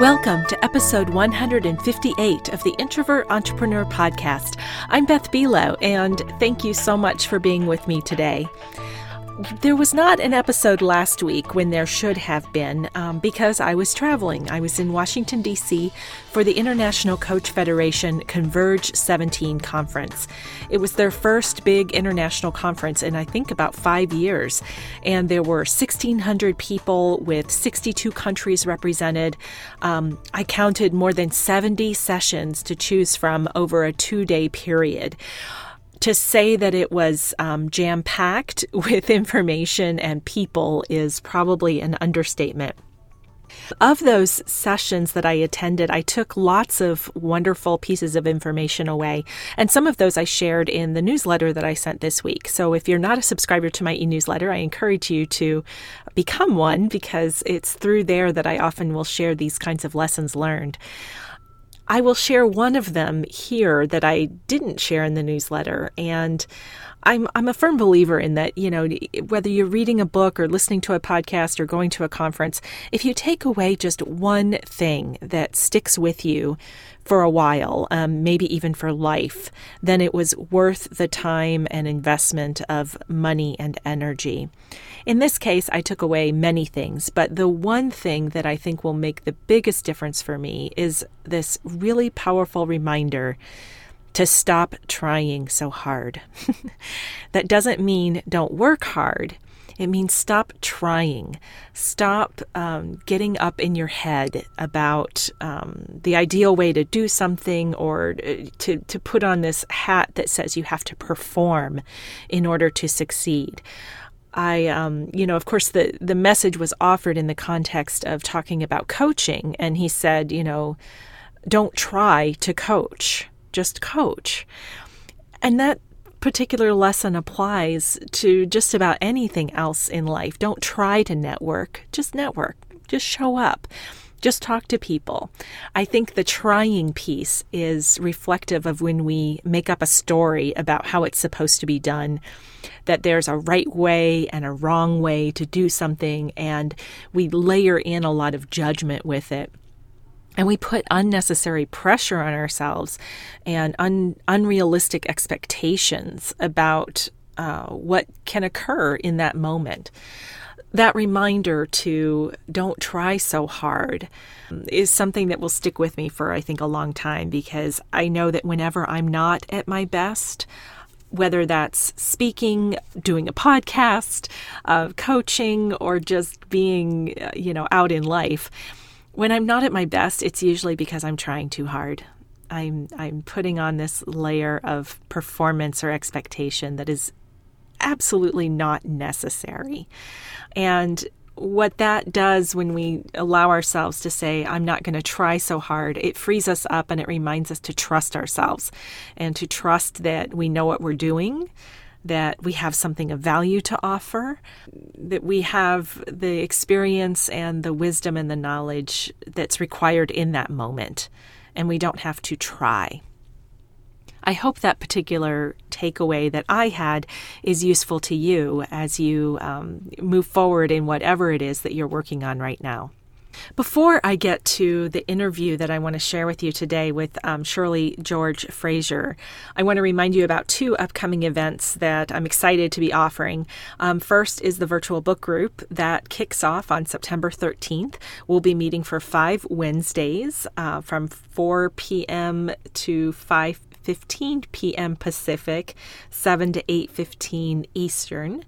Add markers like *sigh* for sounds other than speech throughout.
Welcome to episode 158 of the Introvert Entrepreneur Podcast. I'm Beth Buelow, and thank you so much for being with me today. There was not an episode last week when there should have been um, because I was traveling. I was in Washington, D.C. for the International Coach Federation Converge 17 conference. It was their first big international conference in, I think, about five years. And there were 1,600 people with 62 countries represented. Um, I counted more than 70 sessions to choose from over a two day period to say that it was um, jam packed *laughs* with information and people is probably an understatement. Of those sessions that I attended, I took lots of wonderful pieces of information away. And some of those I shared in the newsletter that I sent this week. So if you're not a subscriber to my e newsletter, I encourage you to become one because it's through there that I often will share these kinds of lessons learned. I will share one of them here that I didn't share in the newsletter. And I'm, I'm a firm believer in that, you know, whether you're reading a book or listening to a podcast or going to a conference, if you take away just one thing that sticks with you for a while, um, maybe even for life, then it was worth the time and investment of money and energy. In this case, I took away many things, but the one thing that I think will make the biggest difference for me is this really powerful reminder to stop trying so hard. *laughs* that doesn't mean don't work hard. It means stop trying. Stop um, getting up in your head about um, the ideal way to do something or uh, to, to put on this hat that says you have to perform in order to succeed. I, um, you know, of course, the the message was offered in the context of talking about coaching, and he said, you know, don't try to coach, just coach, and that particular lesson applies to just about anything else in life. Don't try to network, just network, just show up. Just talk to people. I think the trying piece is reflective of when we make up a story about how it's supposed to be done, that there's a right way and a wrong way to do something, and we layer in a lot of judgment with it. And we put unnecessary pressure on ourselves and un- unrealistic expectations about uh, what can occur in that moment. That reminder to don't try so hard is something that will stick with me for, I think, a long time because I know that whenever I'm not at my best, whether that's speaking, doing a podcast, uh, coaching, or just being, uh, you know, out in life, when I'm not at my best, it's usually because I'm trying too hard. I'm I'm putting on this layer of performance or expectation that is absolutely not necessary. And what that does when we allow ourselves to say, I'm not going to try so hard, it frees us up and it reminds us to trust ourselves and to trust that we know what we're doing, that we have something of value to offer, that we have the experience and the wisdom and the knowledge that's required in that moment, and we don't have to try. I hope that particular takeaway that I had is useful to you as you um, move forward in whatever it is that you're working on right now. Before I get to the interview that I want to share with you today with um, Shirley George Frazier, I want to remind you about two upcoming events that I'm excited to be offering. Um, first is the virtual book group that kicks off on September 13th. We'll be meeting for five Wednesdays uh, from 4 p.m. to 5 15 p.m. Pacific, 7 to 8:15 Eastern.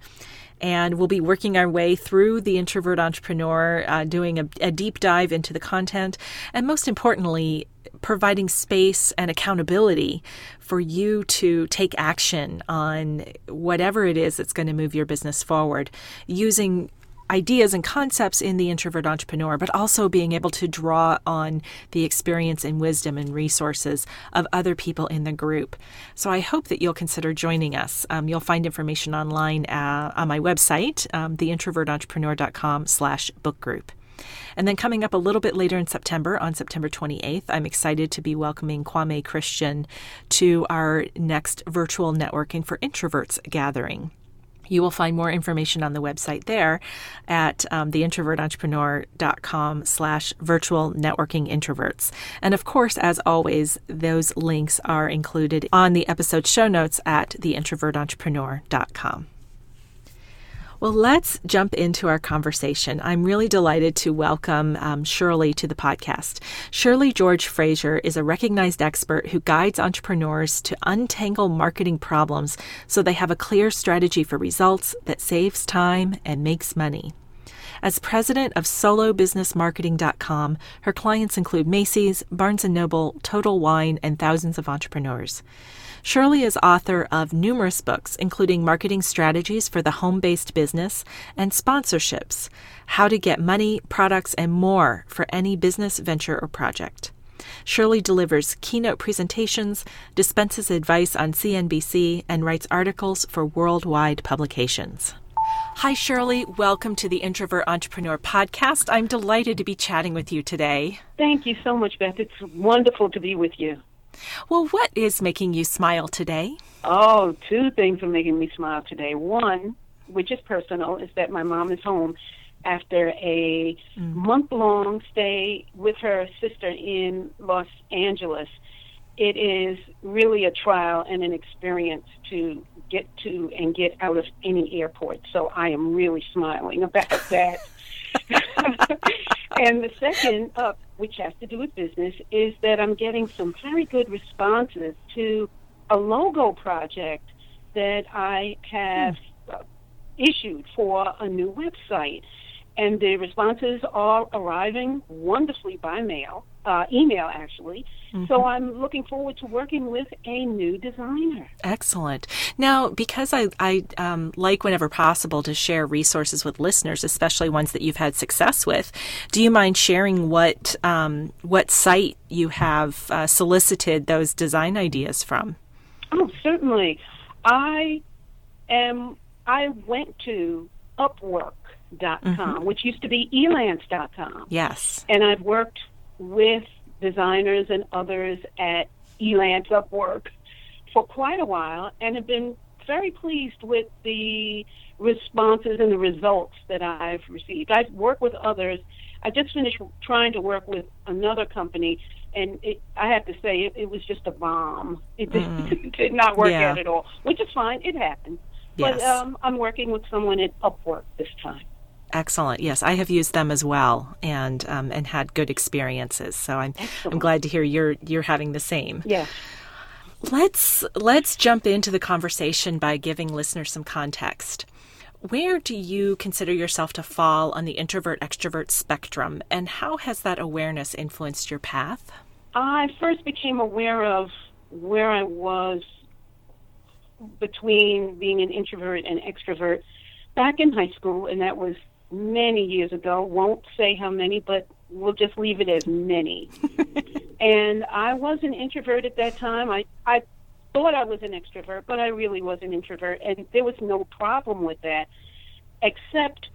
And we'll be working our way through the introvert entrepreneur, uh, doing a, a deep dive into the content, and most importantly, providing space and accountability for you to take action on whatever it is that's going to move your business forward using ideas and concepts in the introvert entrepreneur, but also being able to draw on the experience and wisdom and resources of other people in the group. So I hope that you'll consider joining us. Um, you'll find information online uh, on my website, um, theintrovertentrepreneur.com slash book group. And then coming up a little bit later in September, on September 28th, I'm excited to be welcoming Kwame Christian to our next virtual networking for introverts gathering. You will find more information on the website there at um, theintrovertentrepreneur.com slash virtual networking introverts. And of course, as always, those links are included on the episode show notes at theintrovertentrepreneur.com. Well, let's jump into our conversation. I'm really delighted to welcome um, Shirley to the podcast. Shirley George Frazier is a recognized expert who guides entrepreneurs to untangle marketing problems so they have a clear strategy for results that saves time and makes money. As president of solobusinessmarketing.com, her clients include Macy's, Barnes & Noble, Total Wine, and thousands of entrepreneurs. Shirley is author of numerous books, including Marketing Strategies for the Home Based Business and Sponsorships How to Get Money, Products, and More for Any Business, Venture, or Project. Shirley delivers keynote presentations, dispenses advice on CNBC, and writes articles for worldwide publications. Hi, Shirley. Welcome to the Introvert Entrepreneur Podcast. I'm delighted to be chatting with you today. Thank you so much, Beth. It's wonderful to be with you. Well, what is making you smile today? Oh, two things are making me smile today. One, which is personal, is that my mom is home after a mm. month long stay with her sister in Los Angeles. It is really a trial and an experience to get to and get out of any airport. So I am really smiling about that. *laughs* and the second, uh, which has to do with business, is that I'm getting some very good responses to a logo project that I have uh, issued for a new website. And the responses are arriving wonderfully by mail, uh, email actually. Mm-hmm. So I'm looking forward to working with a new designer. Excellent. Now, because I, I um, like whenever possible to share resources with listeners, especially ones that you've had success with, do you mind sharing what um, what site you have uh, solicited those design ideas from? Oh, certainly. I am. I went to Upwork.com, mm-hmm. which used to be Elance.com. Yes. And I've worked with designers and others at Elance Upwork for quite a while and have been very pleased with the responses and the results that I've received. I've worked with others. I just finished trying to work with another company, and it, I have to say it, it was just a bomb. It mm. *laughs* did not work yeah. out at all, which is fine. It happens. Yes. But um, I'm working with someone at Upwork this time. Excellent. Yes, I have used them as well, and um, and had good experiences. So I'm Excellent. I'm glad to hear you're you're having the same. Yeah. Let's let's jump into the conversation by giving listeners some context. Where do you consider yourself to fall on the introvert extrovert spectrum, and how has that awareness influenced your path? I first became aware of where I was between being an introvert and extrovert back in high school, and that was many years ago. Won't say how many, but we'll just leave it as many. *laughs* and I was an introvert at that time. I I thought I was an extrovert, but I really was an introvert, and there was no problem with that, except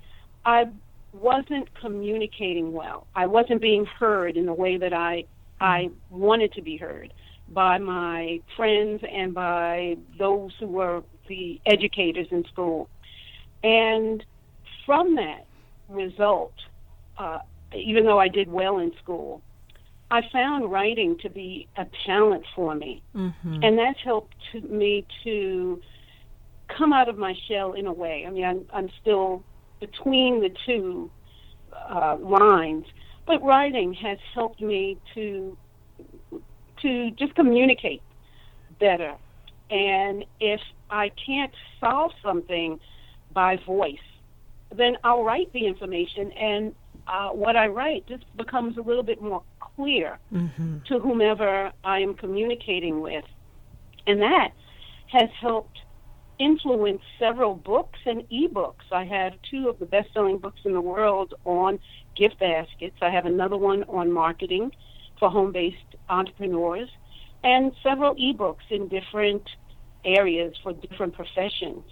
I wasn't communicating well. I wasn't being heard in the way that I I wanted to be heard by my friends and by those who were the educators in school. And from that, result, uh, even though I did well in school, I found writing to be a talent for me. Mm-hmm. And that's helped to me to come out of my shell in a way. I mean, I'm, I'm still between the two uh, lines, but writing has helped me to to just communicate better. And if I can't solve something by voice, then I'll write the information, and uh, what I write just becomes a little bit more clear mm-hmm. to whomever I am communicating with. And that has helped influence several books and ebooks. I have two of the best selling books in the world on gift baskets. I have another one on marketing for home based entrepreneurs, and several ebooks in different areas for different professions.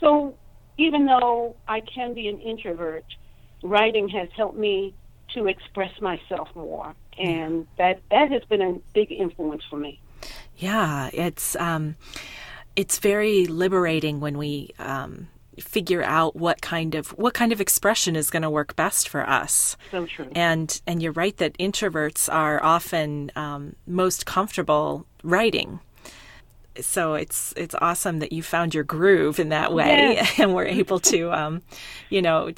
So even though I can be an introvert, writing has helped me to express myself more, and that that has been a big influence for me. Yeah, it's um, it's very liberating when we um, figure out what kind of what kind of expression is going to work best for us. So true. And and you're right that introverts are often um, most comfortable writing. So it's it's awesome that you found your groove in that way, Yes. *laughs* and were able to, um, you know,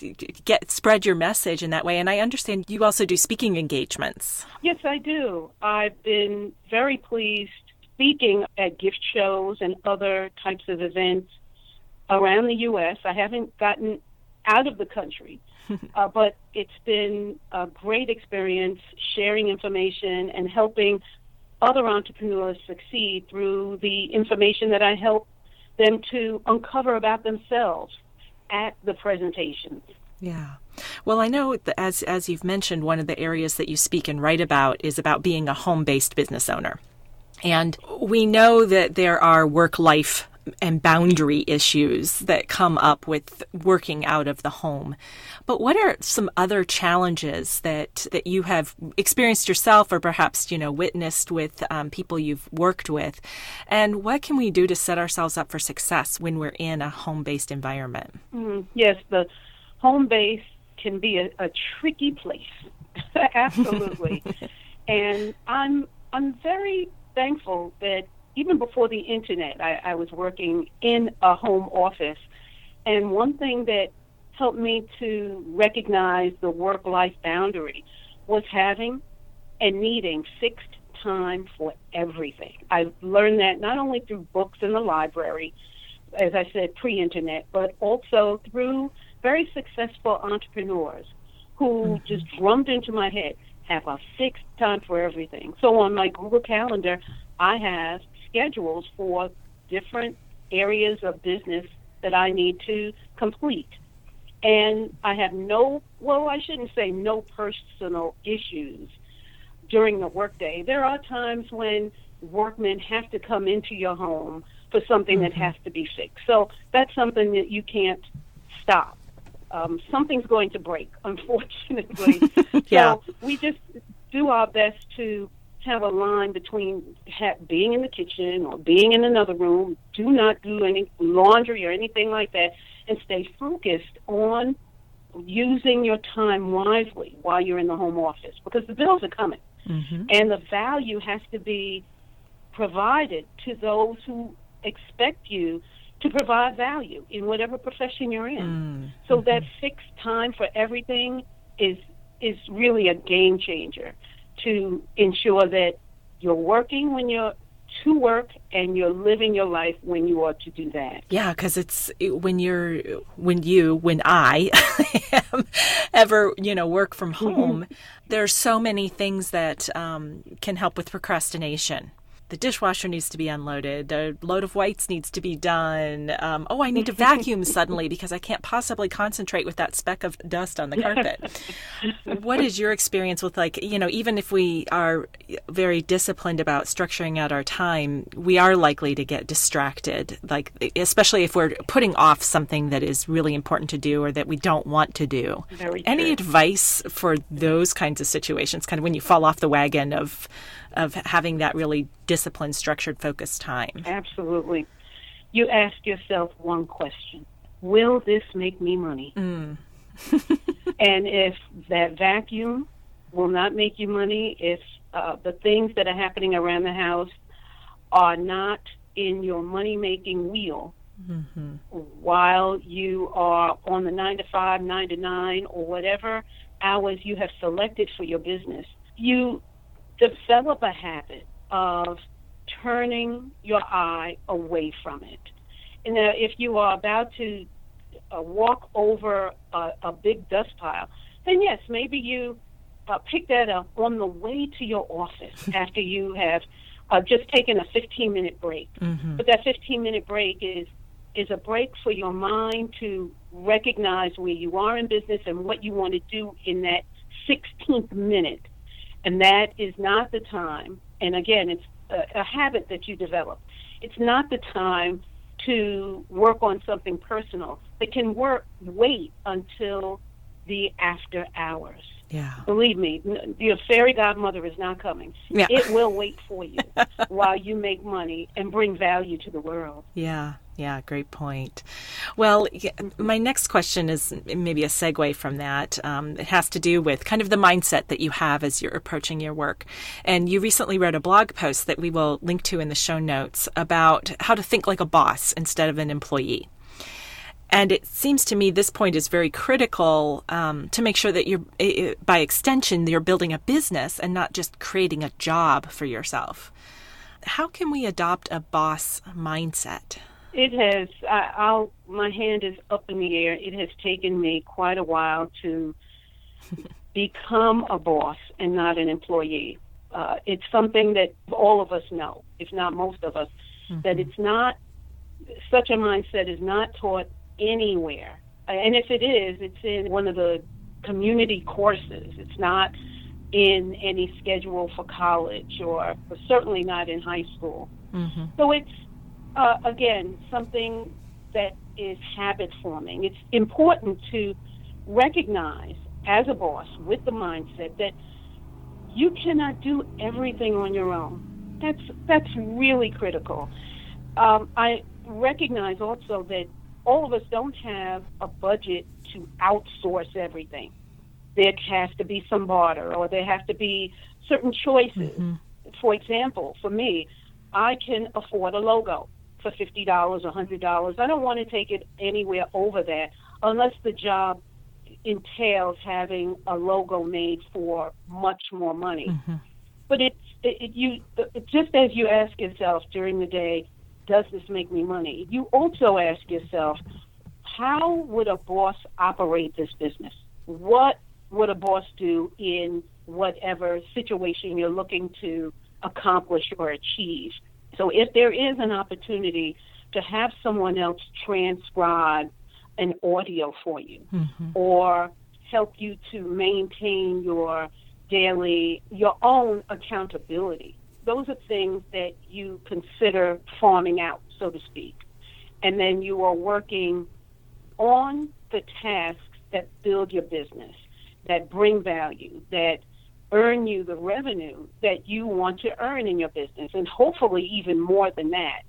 get spread your message in that way. And I understand you also do speaking engagements. Yes, I do. I've been very pleased speaking at gift shows and other types of events around the U.S. I haven't gotten out of the country, *laughs* uh, but it's been a great experience sharing information and helping other entrepreneurs succeed through the information that I help them to uncover about themselves at the presentations. Yeah. Well, I know as as you've mentioned, one of the areas that you speak and write about is about being a home-based business owner. And we know that there are work-life and boundary issues that come up with working out of the home. But what are some other challenges that that you have experienced yourself, or perhaps you know witnessed with um, people you've worked with? And what can we do to set ourselves up for success when we're in a home-based environment? Mm, yes, the home base can be a, a tricky place. *laughs* Absolutely. *laughs* and I'm I'm very thankful that even before the internet, I, I was working in a home office. And one thing that helped me to recognize the work life boundary was having and needing fixed time for everything. I learned that not only through books in the library, as I said, pre internet, but also through very successful entrepreneurs who mm-hmm. just drummed into my head have a fixed time for everything. So on my Google Calendar, I have schedules for different areas of business that I need to complete. And I have no, well, I shouldn't say no personal issues during the workday. There are times when workmen have to come into your home for something that has to be fixed. So that's something that you can't stop. Um, something's going to break, *laughs* unfortunately. *laughs* Yeah. So we just do our best to have a line between ha- being in the kitchen or being in another room. Do not do any laundry or anything like that, and stay focused on using your time wisely while you're in the home office because the bills are coming, mm-hmm. and the value has to be provided to those who expect you to provide value in whatever profession you're in. Mm-hmm. So that fixed time for everything is is really a game changer to ensure that you're working when you're to work and you're living your life when you are to do that. Yeah, because it's when you're when you when I *laughs* am ever you know work from home, there's so many things that um, can help with procrastination. The dishwasher needs to be unloaded. A load of whites needs to be done. Um, oh, I need to *laughs* vacuum suddenly because I can't possibly concentrate with that speck of dust on the *laughs* carpet. what is your experience with like you know even if we are very disciplined about structuring out our time, we are likely to get distracted. Like especially if we're putting off something that is really important to do or that we don't want to do. Very Any advice for those kinds of situations? Kind of when you fall off the wagon of of having that really disciplined, structured, focused time. Absolutely. You ask yourself one question Will this make me money? *laughs* and if that vacuum will not make you money, if uh, the things that are happening around the house are not in your money making wheel, while you are on the nine to five, nine to nine, or whatever hours you have selected for your business, you develop a habit of turning your eye away from it. And now, if you are about to uh, walk over a, a big dust pile, then yes, maybe you uh, pick that up on the way to your office *laughs* after you have uh, just taken a 15 minute break. But that 15 minute break is is a break for your mind to recognize where you are in business and what you want to do in that 16th minute. And that is not the time. And again, it's a, a habit that you develop. It's not the time to work on something personal. It can work wait until the after hours. Yeah. Believe me, your fairy godmother is not coming. Yeah. It will wait for *laughs* you while you make money and bring value to the world. Yeah. Yeah, great point. Well, my next question is maybe a segue from that. Um, it has to do with kind of the mindset that you have as you're approaching your work. And you recently wrote a blog post that we will link to in the show notes about how to think like a boss instead of an employee. And it seems to me this point is very critical um, to make sure that you're, by extension, you're building a business and not just creating a job for yourself. How can we adopt a boss mindset? It has. I, I'll. My hand is up in the air. It has taken me quite a while to *laughs* become a boss and not an employee. Uh, it's something that all of us know, if not most of us, mm-hmm. that it's not such a mindset is not taught anywhere. And if it is, it's in one of the community courses. It's not in any schedule for college or, certainly not in high school. Mm-hmm. So it's uh, again, something that is habit forming. It's important to recognize as a boss with the mindset that you cannot do everything on your own. That's that's really critical. Um, I recognize also that all of us don't have a budget to outsource everything. There has to be some barter, or there have to be certain choices. Mm-hmm. For example, for me, I can afford a logo for fifty dollars or hundred dollars. I don't want to take it anywhere over that unless the job entails having a logo made for much more money. Mm-hmm. But it's it, it, you it, just as you ask yourself during the day, does this make me money? You also ask yourself, how would a boss operate this business? What would a boss do in whatever situation you're looking to accomplish or achieve? So if there is an opportunity to have someone else transcribe an audio for you mm-hmm. or help you to maintain your daily, your own accountability, those are things that you consider farming out, so to speak. And then you are working on the tasks that build your business, that bring value, that earn you the revenue that you want to earn in your business, and hopefully even more than that.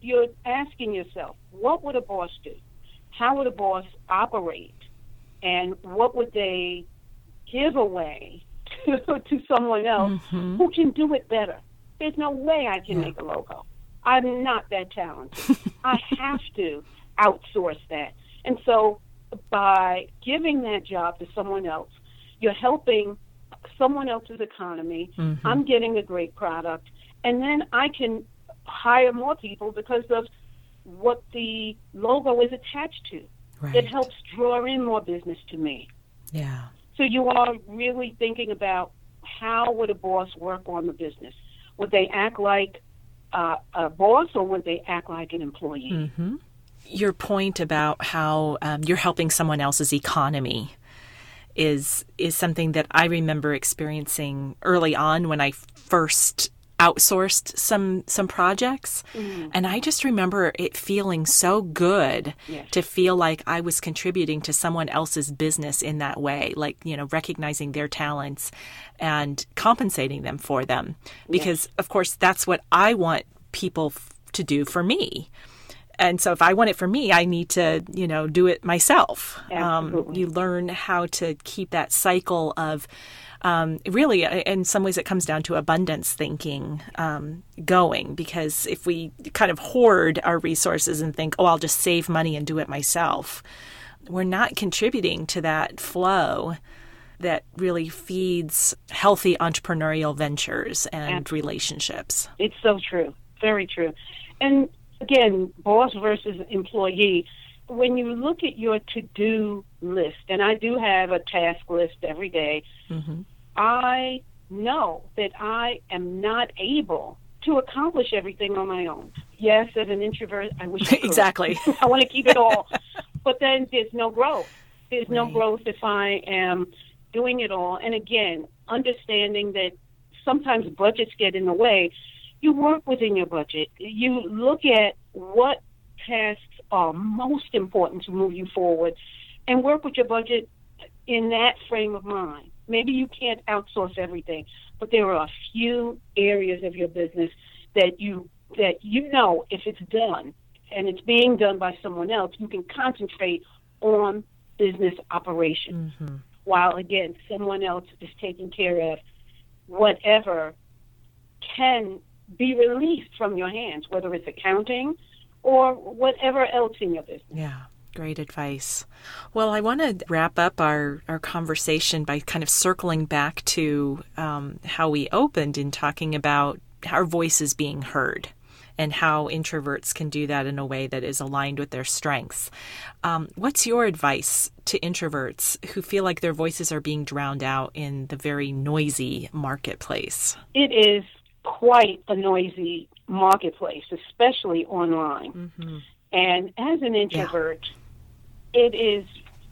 You're asking yourself, what would a boss do? How would a boss operate? And what would they give away *laughs* to, to someone else mm-hmm. who can do it better? There's no way I can yeah. make a logo. I'm not that talented. *laughs* I have to outsource that. And so by giving that job to someone else, you're helping someone else's economy. Mm-hmm. I'm getting a great product, and then I can hire more people because of what the logo is attached to. Right. It helps draw in more business to me. Yeah. So you are really thinking about how would a boss work on the business? Would they act like uh, a boss or would they act like an employee? Mm-hmm. Your point about how um, you're helping someone else's economy is is something that I remember experiencing early on when I first outsourced some some projects mm. and I just remember it feeling so good yes. to feel like I was contributing to someone else's business in that way like you know recognizing their talents and compensating them for them because yes. of course that's what I want people f- to do for me and so if I want it for me, I need to, you know, do it myself. Um, you learn how to keep that cycle of um, really, uh, in some ways, it comes down to abundance thinking um, going because if we kind of hoard our resources and think, oh, I'll just save money and do it myself, we're not contributing to that flow that really feeds healthy entrepreneurial ventures and Absolutely. relationships. It's so true. Very true. And again, boss versus employee, when you look at your to do list, and I do have a task list every day, mm-hmm. I know that I am not able to accomplish everything on my own. Yes, as an introvert, I wish I exactly. *laughs* I want to keep it all, *laughs* but then there's no growth. There's right. no growth if I am doing it all. And again, understanding that sometimes budgets get in the way you work within your budget. You look at what tasks are most important to move you forward and work with your budget in that frame of mind. Maybe you can't outsource everything, but there are a few areas of your business that you that you know if it's done, and it's being done by someone else, you can concentrate on business operations. Mm-hmm. While again, someone else is taking care of whatever can be released from your hands, whether it's accounting or whatever else in your business. Yeah. Great advice. Well, I want to wrap up our, our conversation by kind of circling back to um, how we opened in talking about our voices being heard and how introverts can do that in a way that is aligned with their strengths. Um, what's your advice to introverts who feel like their voices are being drowned out in the very noisy marketplace? It is quite a noisy marketplace, especially online. Mm-hmm. And as an introvert, yeah. it is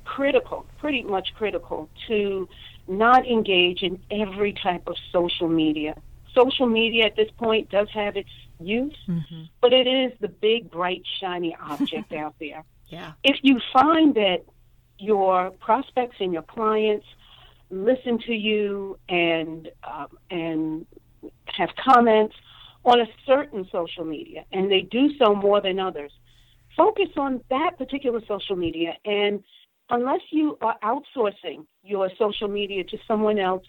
critical, pretty much critical, to not engage in every type of social media. Social media at this point does have its use, mm-hmm. but it is the big, bright, shiny object out *laughs* there. Yeah. If you find that your prospects and your clients listen to you and um, and have comments on a certain social media, and they do so more than others, focus on that particular social media. And unless you are outsourcing your social media to someone else,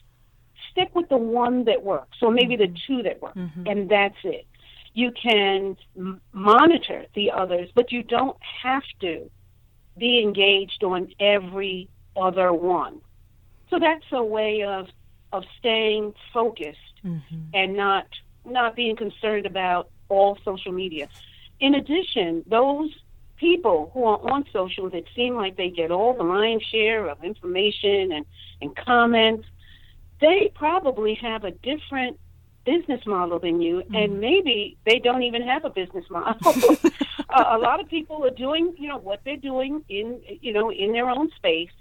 stick with the one that works, or maybe the mm-hmm. two that work, mm-hmm. and that's it. You can m- monitor the others, but you don't have to be engaged on every other one. So that's a way of of staying focused mm-hmm. and not not being concerned about all social media. In addition, those people who are on social that seem like they get all the lion's share of information and, and comments, they probably have a different business model than you, mm-hmm. and maybe they don't even have a business model. *laughs* *laughs* uh, a lot of people are doing, you know, what they're doing in, you know, in their own space,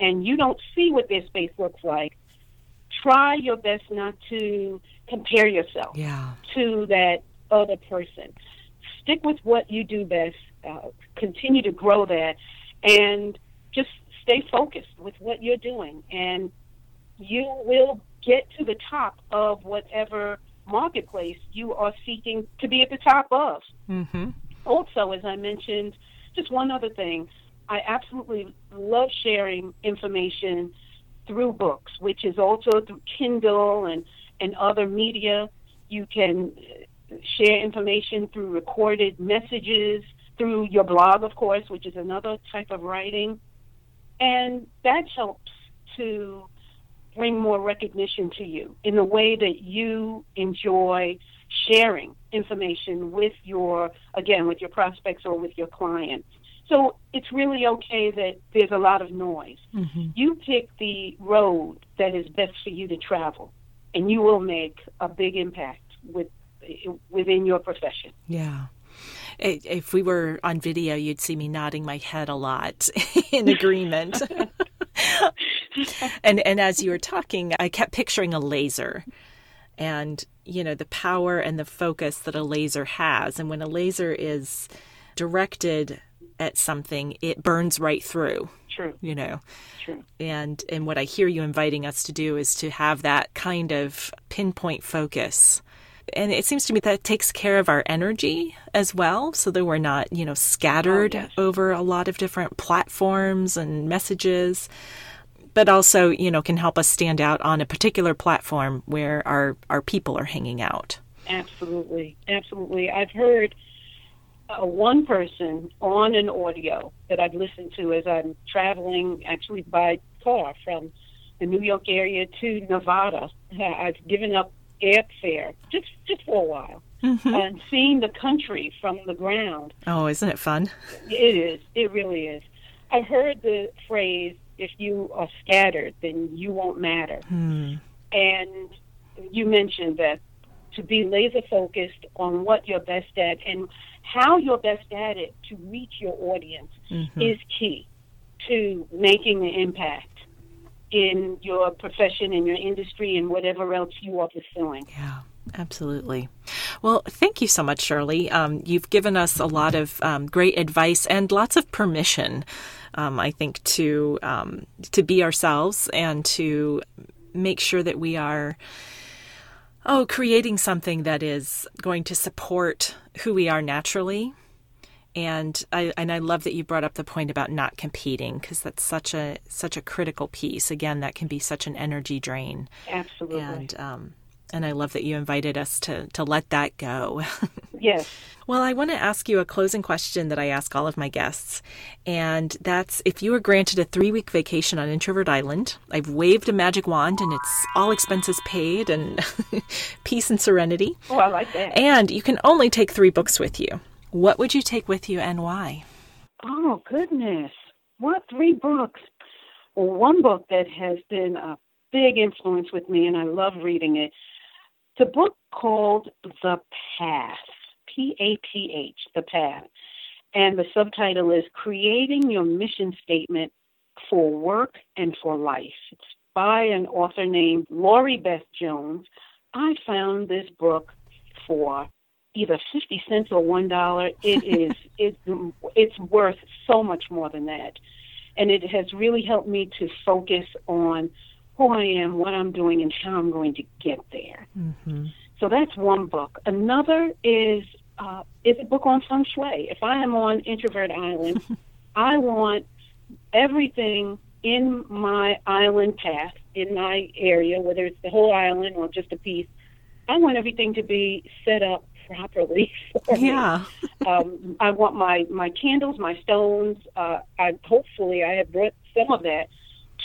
and you don't see what their space looks like. Try your best not to compare yourself yeah. to that other person. Stick with what you do best. Uh, continue to grow that, and just stay focused with what you're doing, and you will get to the top of whatever marketplace you are seeking to be at the top of. Mm-hmm. Also, as I mentioned, just one other thing, I absolutely love sharing information through books, which is also through Kindle and, and other media. You can uh, share information through recorded messages, through your blog, of course, which is another type of writing. And that helps to bring more recognition to you in the way that you enjoy sharing information with your, again, with your prospects or with your clients. So it's really okay that there's a lot of noise. Mm-hmm. You pick the road that is best for you to travel, and you will make a big impact with within your profession. Yeah. If we were on video, you'd see me nodding my head a lot *laughs* in agreement. and and as you were talking, I kept picturing a laser and you know the power and the focus that a laser has and when a laser is directed at something it burns right through. True. You know? True. And and what i hear you inviting us to do is to have that kind of pinpoint focus. And it seems to me that takes care of our energy as well so that we're not you know scattered oh, yes. over a lot of different platforms and messages but also you know can help us stand out on a particular platform where our our people are hanging out. Absolutely. Absolutely. I've heard uh, one person on an audio that I've listened to as I'm traveling actually by car from the New York area to Nevada. I've given up airfare just just for a while mm-hmm. and seeing the country from the ground. Oh, isn't it fun? It is. It really is. I've heard the phrase "if you are scattered, then you won't matter," hmm. and you mentioned that to be laser focused on what you're best at and how you're best at it to reach your audience mm-hmm. is key to making the impact in your profession, in your industry, and whatever else you are pursuing. Yeah. Absolutely. Well, thank you so much, Shirley. Um, you've given us a lot of um, great advice and lots of permission, um, I think, to um, to be ourselves and to make sure that we are oh creating something that is going to support who we are naturally and I and I love that you brought up the point about not competing because that's such a such a critical piece. Again, that can be such an energy drain. Absolutely. And um, and I love that you invited us to to let that go. *laughs* yes. Well, I want to ask you a closing question that I ask all of my guests, and that's if you were granted a three week vacation on Introvert Island, I've waved a magic wand and it's all expenses paid and *laughs* peace and serenity. Oh, I like that. And you can only take three books with you. What would you take with you and why? Oh, goodness. What three books? Well, one book that has been a big influence with me, and I love reading it. It's a book called The Path, P A T H, The Path. And the subtitle is Creating Your Mission Statement for Work and for Life. It's by an author named Laurie Beth Jones. I found this book for either 50 cents or $1. It *laughs* is it, it's worth so much more than that. And it has really helped me to focus on who I am, what I'm doing, and how I'm going to get there. Mm-hmm. So that's one book. Another is uh, is a book on feng shui. If I am on Introvert Island, *laughs* I want everything in my island path, in my area, whether it's the whole island or just a piece, I want everything to be set up properly *laughs* yeah. *laughs* Um, I want my my candles, my stones. Uh, I hopefully I have brought some of that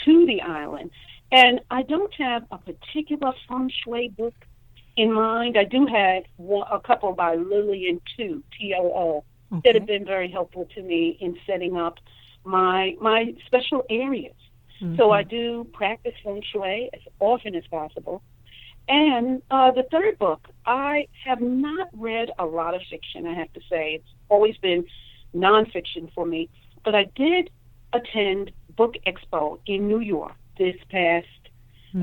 to the island, and I don't have a particular feng shui book in mind. I do have one, a couple by Lillian Too T O O Okay. that have been very helpful to me in setting up my my special areas. So I do practice feng shui as often as possible. And uh, the third book, I have not read a lot of fiction, I have to say. It's always been nonfiction for me. But I did attend Book Expo in New York this past,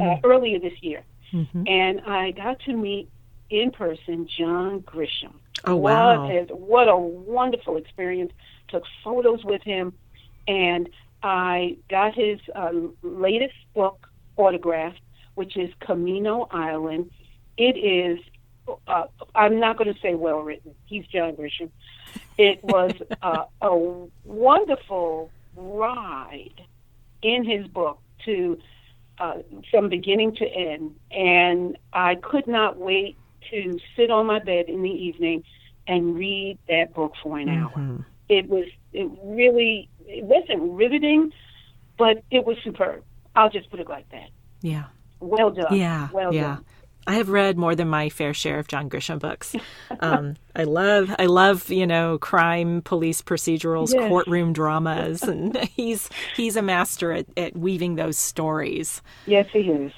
uh, earlier this year. Mm-hmm. And I got to meet in person John Grisham. Oh, wow. What, a, what a wonderful experience. Took photos with him, and I got his uh, latest book autographed, which is Camino Island. It is, uh, I'm not going to say well written. He's John Grisham. It was *laughs* uh, a wonderful ride in his book to uh, from beginning to end, and I could not wait to sit on my bed in the evening and read that book for an hour. It was it really it wasn't riveting, but it was superb. I'll just put it like that. Yeah. Well done. Yeah. Well yeah. done. I have read more than my fair share of John Grisham books. Um, I love, I love, you know, crime, police procedurals, Yes. courtroom dramas, and *laughs* he's he's a master at, at weaving those stories. Yes, he is.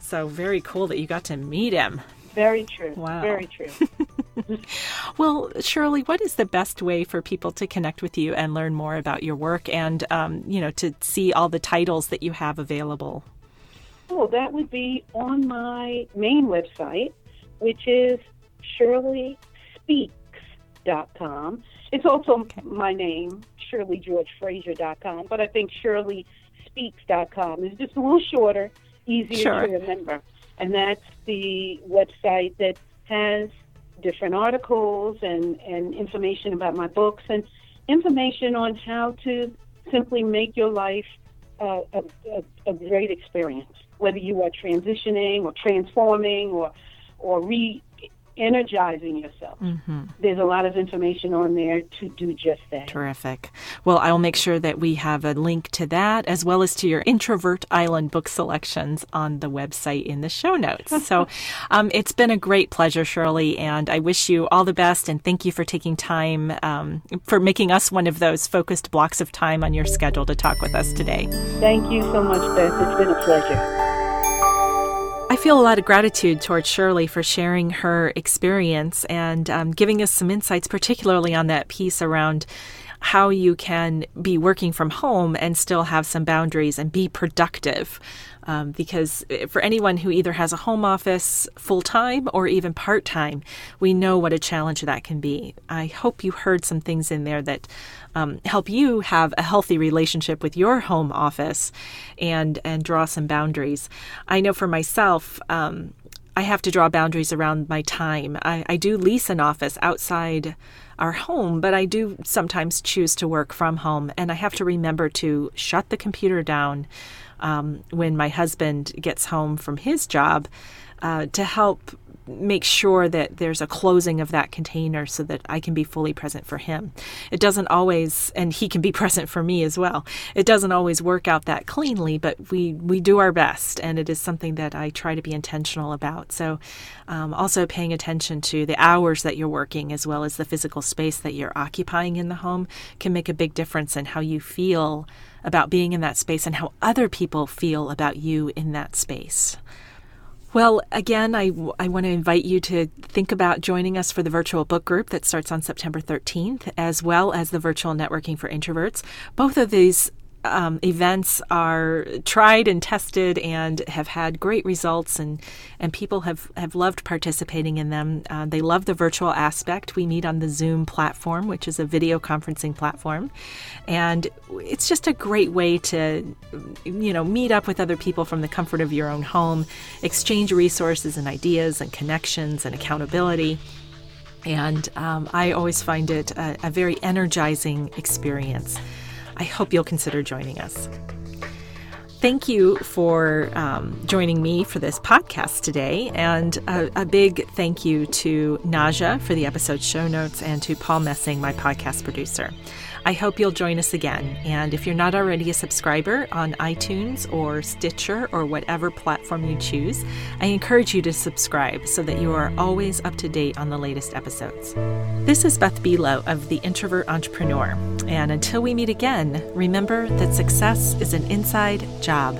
So very cool that you got to meet him. Very true. Wow. Very true. *laughs* *laughs* Well, Shirley, what is the best way for people to connect with you and learn more about your work, and um, you know, to see all the titles that you have available? Oh, that would be on my main website, which is shirleyspeaks.com. It's also my name, shirleygeorgefrazier.com, but I think shirleyspeaks.com is just a little shorter, easier Sure. to remember. And that's the website that has different articles and, and information about my books and information on how to simply make your life uh, a, a, a great experience, whether you are transitioning or transforming or or re-energizing yourself. There's a lot of information on there to do just that. Terrific. Well, I'll make sure that we have a link to that as well as to your Introvert Island book selections on the website in the show notes. So *laughs* um, it's been a great pleasure, Shirley, and I wish you all the best and thank you for taking time, um, for making us one of those focused blocks of time on your schedule to talk with us today. Thank you so much, Beth. It's been a pleasure. I feel a lot of gratitude towards Shirley for sharing her experience and um, giving us some insights, particularly on that piece around how you can be working from home and still have some boundaries and be productive. Um, because for anyone who either has a home office full time or even part time, we know what a challenge that can be. I hope you heard some things in there that um, help you have a healthy relationship with your home office and and draw some boundaries. I know for myself. Um, I have to draw boundaries around my time. I, I do lease an office outside our home, but I do sometimes choose to work from home. And I have to remember to shut the computer down um, when my husband gets home from his job uh, to help make sure that there's a closing of that container so that I can be fully present for him. It doesn't always, and he can be *laughs* present for me as well. It doesn't always work out that cleanly, but we we do our best, and it is something that I try to be intentional about. So, um, also paying attention to the hours that you're working as well as the physical space that you're occupying in the home can make a big difference in how you feel about being in that space and how other people feel about you in that space. Well, again, I, I want to invite you to think about joining us for the virtual book group that starts on September 13th, as well as the virtual networking for introverts. Both of these um, events are tried and tested and have had great results, and, and people have, have loved participating in them. Uh, they love the virtual aspect. We meet on the Zoom platform, which is a video conferencing platform, and it's just a great way to, you know, meet up with other people from the comfort of your own home, exchange resources and ideas and connections and accountability. And um, I always find it a, a very energizing experience. I hope you'll consider joining us. Thank you for um, joining me for this podcast today, and a, a, big thank you to Naja for the episode show notes and to Paul Messing, my podcast producer. I hope you'll join us again. And if you're not already a subscriber on iTunes or Stitcher or whatever platform you choose, I encourage you to subscribe so that you are always up to date on the latest episodes. This is Beth Buelow of The Introvert Entrepreneur. And until we meet again, remember that success is an inside job.